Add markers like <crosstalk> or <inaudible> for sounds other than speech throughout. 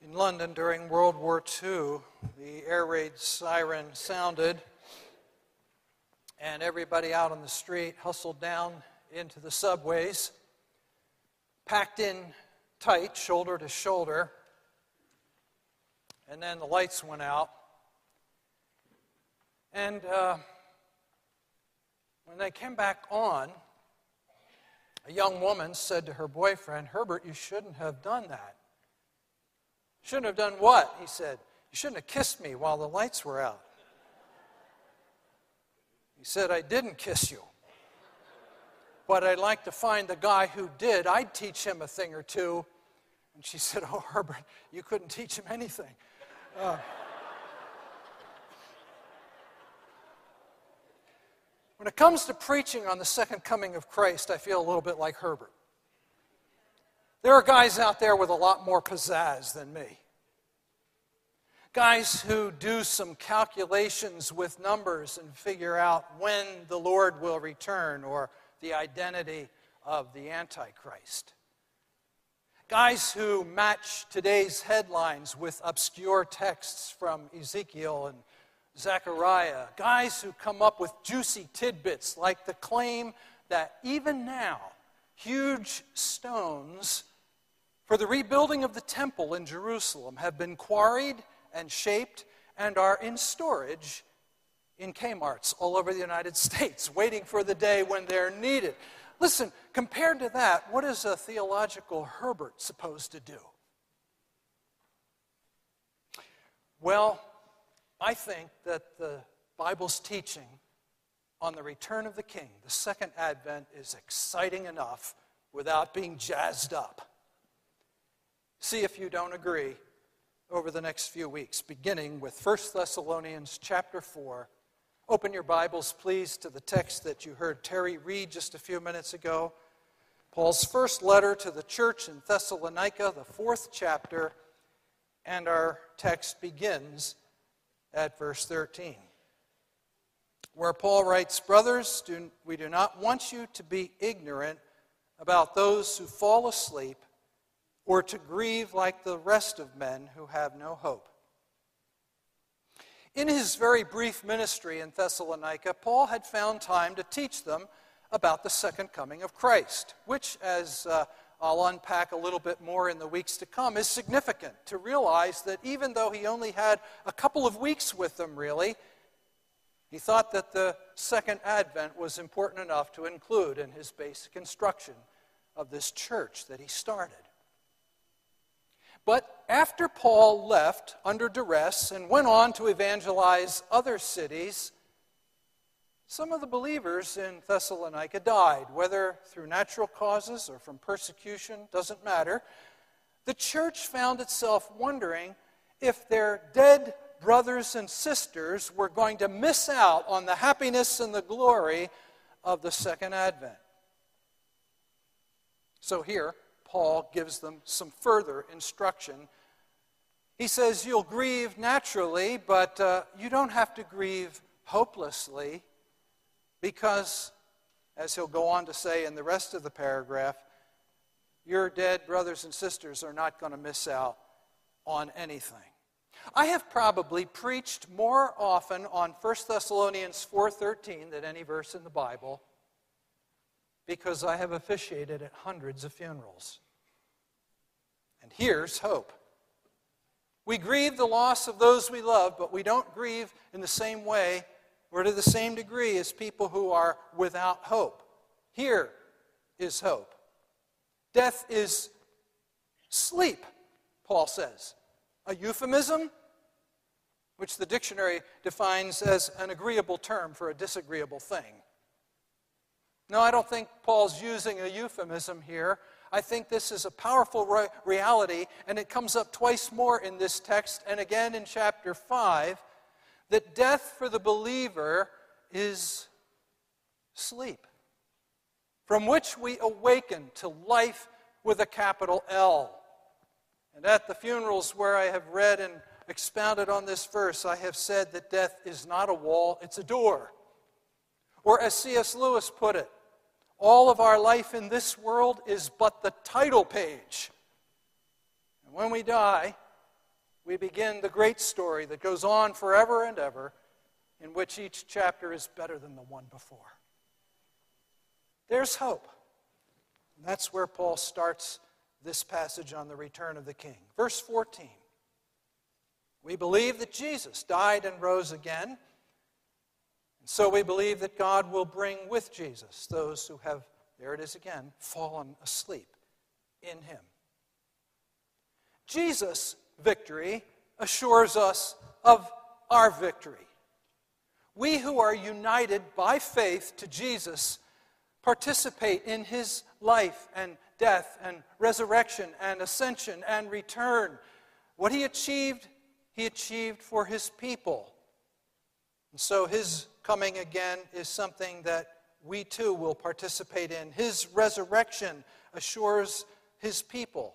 In London during World War II, the air raid siren sounded, and everybody out on the street hustled down into the subways, packed in tight, shoulder to shoulder, and then the lights went out. And uh, when they came back on, a young woman said to her boyfriend, Herbert, you shouldn't have done that. Shouldn't have done what? He said, You shouldn't have kissed me while the lights were out. He said, I didn't kiss you. But I'd like to find the guy who did. I'd teach him a thing or two. And she said, Oh, Herbert, you couldn't teach him anything. Uh, when it comes to preaching on the second coming of Christ, I feel a little bit like Herbert. There are guys out there with a lot more pizzazz than me. Guys who do some calculations with numbers and figure out when the Lord will return or the identity of the Antichrist. Guys who match today's headlines with obscure texts from Ezekiel and Zechariah. Guys who come up with juicy tidbits like the claim that even now, huge stones for the rebuilding of the temple in Jerusalem have been quarried and shaped and are in storage in Kmart's all over the United <laughs> States, waiting for the day when they're needed. Listen, compared to that, what is a theological Herbert supposed to do? Well, I think that the Bible's teaching on the return of the King, the second advent, is exciting enough without being jazzed up. See if you don't agree over the next few weeks, beginning with 1 Thessalonians chapter 4. Open your Bibles, please, to the text that you heard Terry read just a few minutes ago. Paul's first letter to the church in Thessalonica, the fourth chapter, and our text begins at verse 13, where Paul writes Brothers, do, we do not want you to be ignorant about those who fall asleep or to grieve like the rest of men who have no hope. In his very brief ministry in Thessalonica, Paul had found time to teach them about the second coming of Christ, which, as uh, I'll unpack a little bit more in the weeks to come, is significant to realize that even though he only had a couple of weeks with them, really, he thought that the second advent was important enough to include in his basic instruction of this church that he started. But after Paul left under duress and went on to evangelize other cities, some of the believers in Thessalonica died, whether through natural causes or from persecution, doesn't matter. The church found itself wondering if their dead brothers and sisters were going to miss out on the happiness and the glory of the second advent. So here, Paul gives them some further instruction. He says, You'll grieve naturally, but uh, you don't have to grieve hopelessly because, as he'll go on to say in the rest of the paragraph, your dead brothers and sisters are not going to miss out on anything. I have probably preached more often on 1 Thessalonians 4:13 than any verse in the Bible because I have officiated at hundreds of funerals. And here's hope. We grieve the loss of those we love, but we don't grieve in the same way or to the same degree as people who are without hope. Here is hope. Death is sleep, Paul says. A euphemism, which the dictionary defines as an agreeable term for a disagreeable thing. No, I don't think Paul's using a euphemism here. I think this is a powerful re- reality, and it comes up twice more in this text and again in chapter 5 that death for the believer is sleep, from which we awaken to life with a capital L. And at the funerals where I have read and expounded on this verse, I have said that death is not a wall, it's a door. Or as C.S. Lewis put it, all of our life in this world is but the title page. And when we die, we begin the great story that goes on forever and ever, in which each chapter is better than the one before. There's hope. And that's where Paul starts this passage on the return of the king. Verse 14. We believe that Jesus died and rose again. And so we believe that God will bring with Jesus those who have, there it is again, fallen asleep in him. Jesus' victory assures us of our victory. We who are united by faith to Jesus participate in his life and death and resurrection and ascension and return. What he achieved, he achieved for his people. And so his coming again is something that we too will participate in. His resurrection assures his people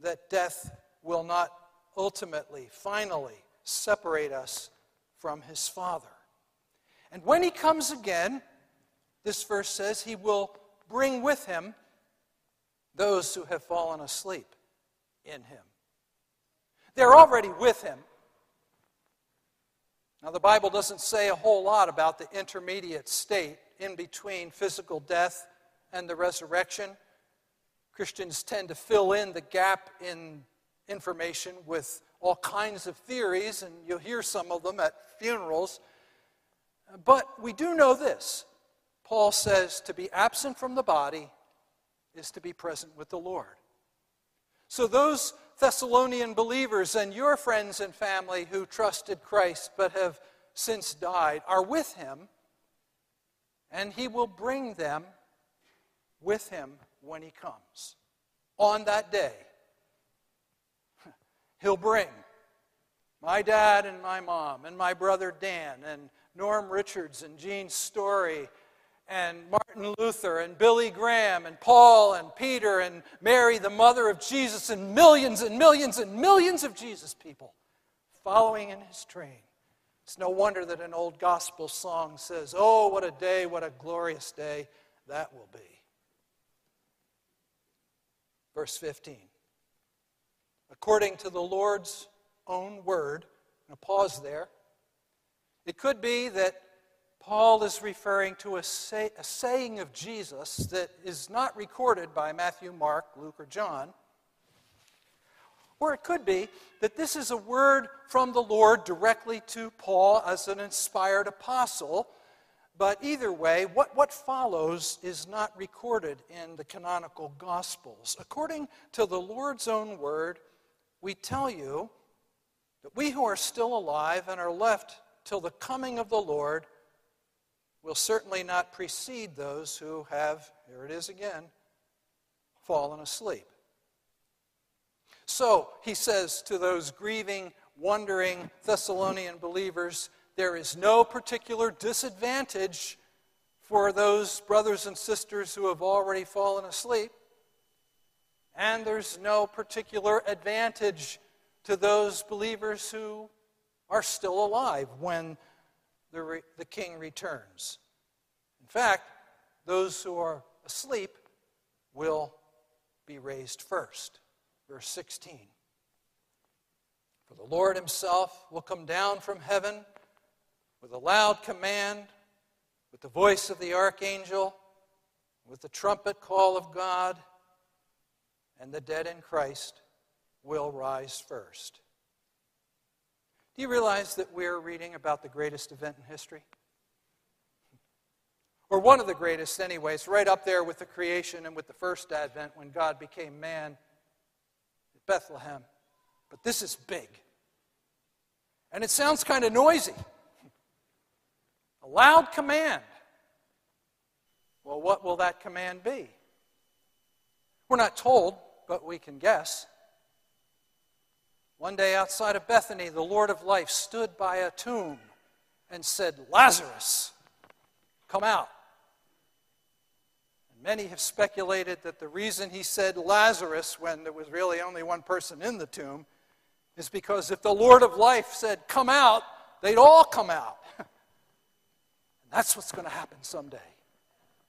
that death will not ultimately, finally, separate us from his Father. And when he comes again, this verse says he will bring with him those who have fallen asleep in him. They're already with him. Now, the Bible doesn't say a whole lot about the intermediate state in between physical death and the resurrection. Christians tend to fill in the gap in information with all kinds of theories, and you'll hear some of them at funerals. But we do know this Paul says to be absent from the body is to be present with the Lord. So, those Thessalonian believers and your friends and family who trusted Christ but have since died are with him, and he will bring them with him when he comes. On that day, <laughs> he'll bring my dad and my mom, and my brother Dan, and Norm Richards, and Gene Story, and Martin Luther, and Billy Graham, and Paul, and Peter, and Mary, the mother of Jesus, and millions and millions and millions of Jesus people following in his train. It's no wonder that an old gospel song says, Oh, what a day, what a glorious day that will be. Verse 15. According to the Lord's own word, Now pause there. It could be that Paul is referring to a, say, a, saying of Jesus that is not recorded by Matthew, Mark, Luke, or John. Or it could be that this is a word from the Lord directly to Paul as an inspired apostle but either way, what, what follows is not recorded in the canonical Gospels. According to the Lord's own word, we tell you that we who are still alive and are left till the coming of the Lord will certainly not precede those who have, here it is again, fallen asleep. So, he says to those grieving, wondering Thessalonian believers, there is no particular disadvantage for those brothers and sisters who have already fallen asleep. And there's no particular advantage to those believers who are still alive when the, re- the king returns. In fact, those who are asleep will be raised first. Verse 16. For the Lord himself will come down from heaven with a loud command, with the voice of the archangel, with the trumpet call of God, and the dead in Christ will rise first. Do you realize that we're reading about the greatest event in history? Or one of the greatest, anyways, right up there with the creation and with the first advent when God became man at Bethlehem. But this is big. And it sounds kind of noisy. A loud command. Well, what will that command be? We're not told, but we can guess. One day outside of Bethany, the Lord of life stood by a tomb and said, Lazarus, come out. And many have speculated that the reason he said Lazarus when there was really only one person in the tomb is because if the Lord of life said, Come out, they'd all come out. <laughs> and That's what's going to happen someday.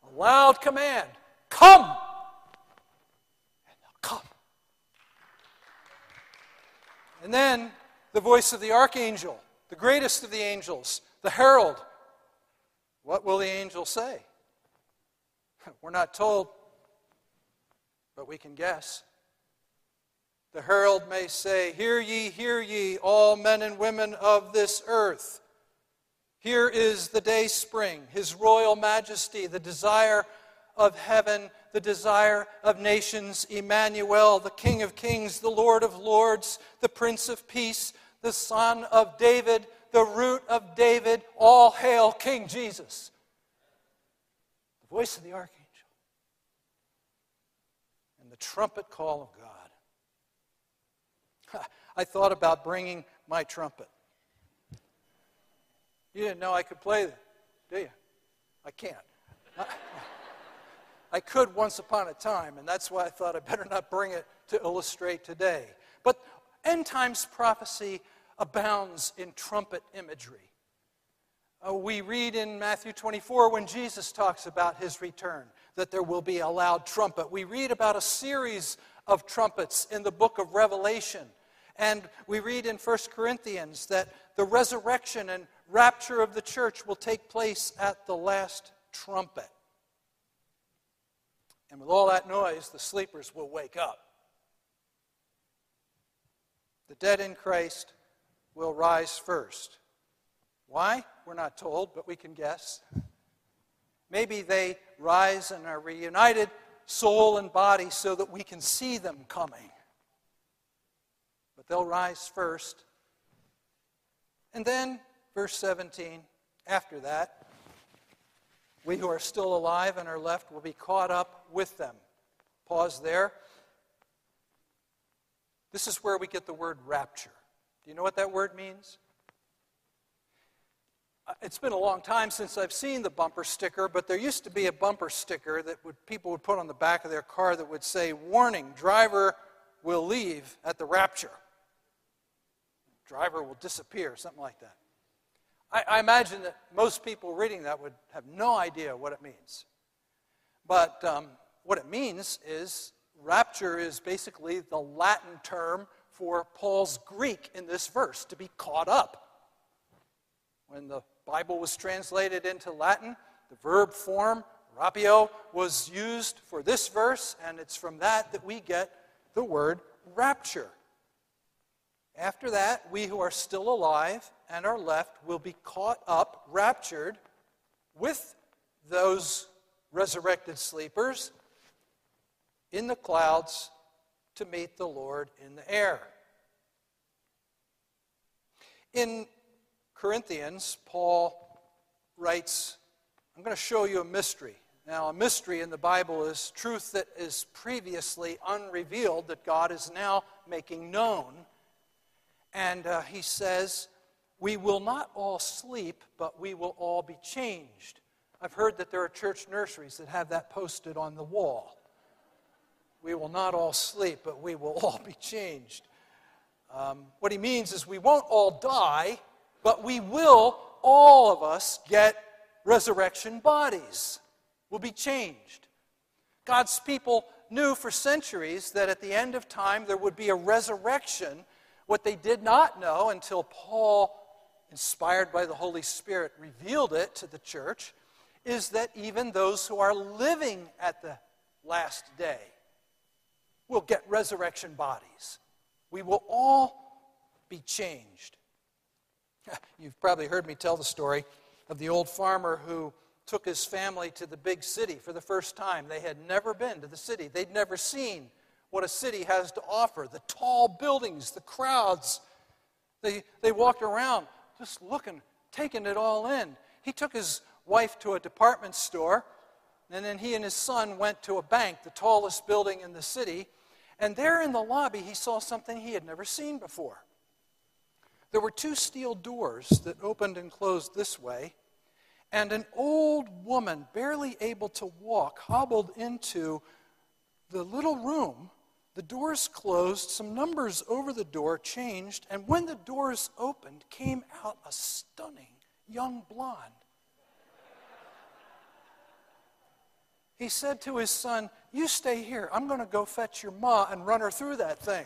A loud command come! And then the voice of the archangel, the greatest of the angels, the herald. What will the angel say? <laughs> We're not told, but we can guess. The herald may say, Hear ye, hear ye, all men and women of this earth. Here is the day spring, his royal majesty, the desire of heaven, the desire of nations, Emmanuel, the King of kings, the Lord of lords, the Prince of peace, the Son of David, the root of David. All hail King Jesus. The voice of the archangel and the trumpet call of God. I thought about bringing my trumpet. You didn't know I could play that, do you? I can't. I could once upon a time, and that's why I thought I better not bring it to illustrate today. But end times prophecy abounds in trumpet imagery. Uh, we read in Matthew 24 when Jesus talks about his return that there will be a loud trumpet. We read about a series of trumpets in the book of Revelation. And we read in 1 Corinthians that the resurrection and rapture of the church will take place at the last trumpet. And with all that noise, the sleepers will wake up. The dead in Christ will rise first. Why? We're not told, but we can guess. Maybe they rise and are reunited, soul and body, so that we can see them coming. But they'll rise first. And then, verse 17, after that, we who are still alive and are left will be caught up with them. Pause there. This is where we get the word rapture. Do you know what that word means? Uh, it's been a long time since I've seen the bumper sticker, but there used to be a bumper sticker that would, people would put on the back of their car that would say, Warning, driver will leave at the rapture. Driver will disappear, something like that. I, I imagine that most people reading that would have no idea what it means. But um, what it means is rapture is basically the Latin term for Paul's Greek in this verse, to be caught up. When the Bible was translated into Latin, the verb form, rapio, was used for this verse, and it's from that that we get the word rapture. After that, we who are still alive and are left will be caught up, raptured, with those resurrected sleepers in the clouds to meet the Lord in the air. In Corinthians, Paul writes, I'm going to show you a mystery. Now, a mystery in the Bible is truth that is previously unrevealed that God is now making known. And uh, he says, We will not all sleep, but we will all be changed. I've heard that there are church nurseries that have that posted on the wall. We will not all sleep, but we will all be changed. Um, what he means is we won't all die, but we will, all of us, get resurrection bodies. We'll be changed. God's people knew for centuries that at the end of time there would be a resurrection. What they did not know until Paul, inspired by the Holy Spirit, revealed it to the church is that even those who are living at the last day will get resurrection bodies. We will all be changed. <laughs> You've probably heard me tell the story of the old farmer who took his family to the big city for the first time. They had never been to the city, they'd never seen what a city has to offer the tall buildings, the crowds. They, they walked around just looking, taking it all in. He took his wife to a department store, and then he and his son went to a bank, the tallest building in the city, and there in the lobby, he saw something he had never seen before. There were two steel doors that opened and closed this way, and an old woman, barely able to walk, hobbled into the little room. The doors closed, some numbers over the door changed, and when the doors opened, came out a stunning young blonde. He said to his son, You stay here. I'm going to go fetch your ma and run her through that thing.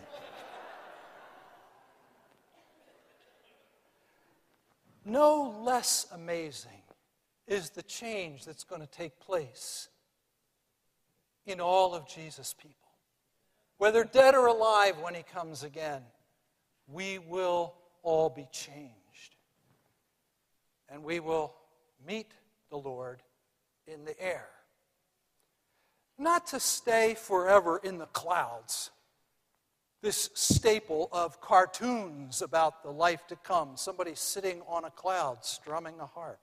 no less amazing is the change that's going to take place in all of Jesus' people. Whether dead or alive when he comes again, we will all be changed. And we will meet the Lord in the air. Not to stay forever in the clouds, this staple of cartoons about the life to come somebody sitting on a cloud strumming a harp.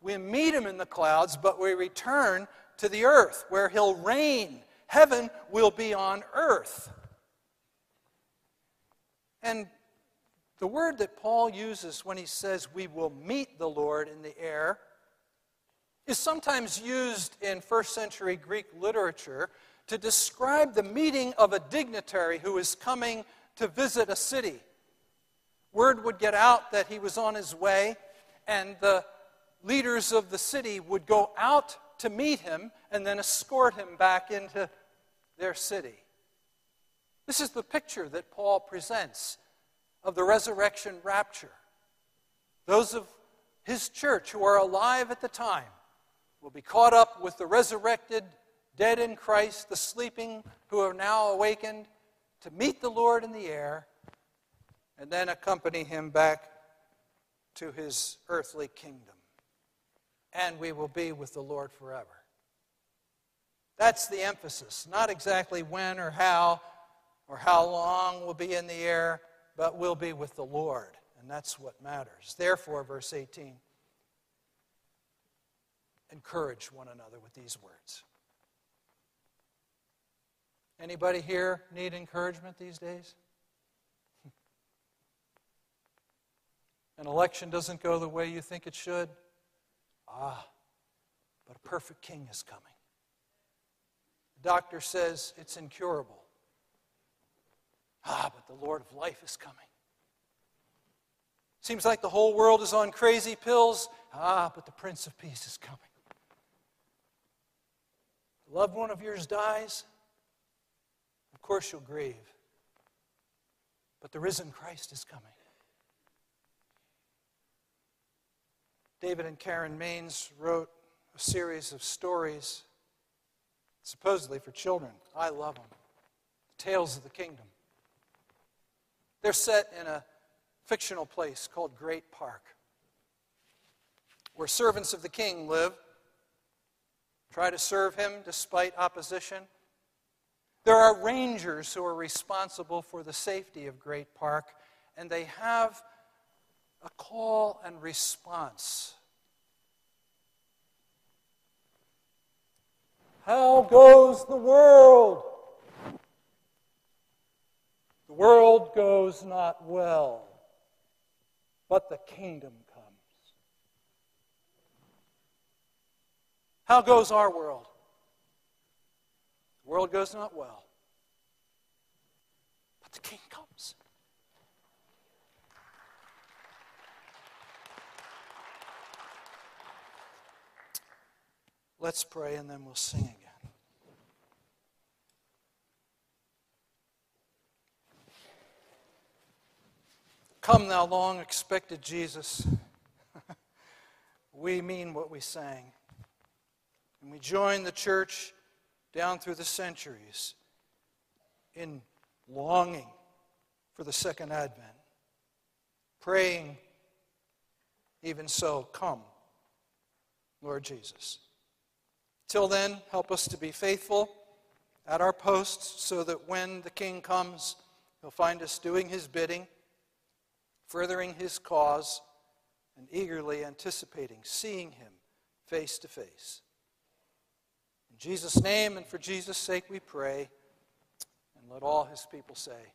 We meet him in the clouds, but we return to the earth where he'll reign. Heaven will be on earth. And the word that Paul uses when he says we will meet the Lord in the air is sometimes used in first century Greek literature to describe the meeting of a dignitary who is coming to visit a city. Word would get out that he was on his way, and the leaders of the city would go out to meet him and then escort him back into their city. This is the picture that Paul presents of the resurrection rapture. Those of his church who are alive at the time will be caught up with the resurrected dead in Christ, the sleeping who are now awakened, to meet the Lord in the air, and then accompany him back to his earthly kingdom. And we will be with the Lord forever. That's the emphasis. Not exactly when or how or how long we'll be in the air, but we'll be with the Lord. And that's what matters. Therefore, verse 18 encourage one another with these words. Anybody here need encouragement these days? <laughs> An election doesn't go the way you think it should. Ah, but a perfect king is coming. The doctor says it's incurable. Ah, but the Lord of life is coming. Seems like the whole world is on crazy pills. Ah, but the Prince of Peace is coming. Loved one of yours dies. Of course you'll grieve. But the risen Christ is coming. David and Karen Mains wrote a series of stories, supposedly for children. I love them. Tales of the Kingdom. They're set in a fictional place called Great Park, where servants of the king live, try to serve him despite opposition. There are rangers who are responsible for the safety of Great Park, and they have a call and response. How goes the world? The world goes not well, but the kingdom comes. How goes our world? The world goes not well, but the king comes. Let's pray and then we'll sing again. Come, thou long expected Jesus. <laughs> we mean what we sang. And we join the church down through the centuries in longing for the second advent, praying, even so, come, Lord Jesus. Till then, help us to be faithful at our posts so that when the King comes, he'll find us doing his bidding furthering his cause, and eagerly anticipating seeing him face to face. Jesus' name and for Jesus' sake we pray, and let all his people say,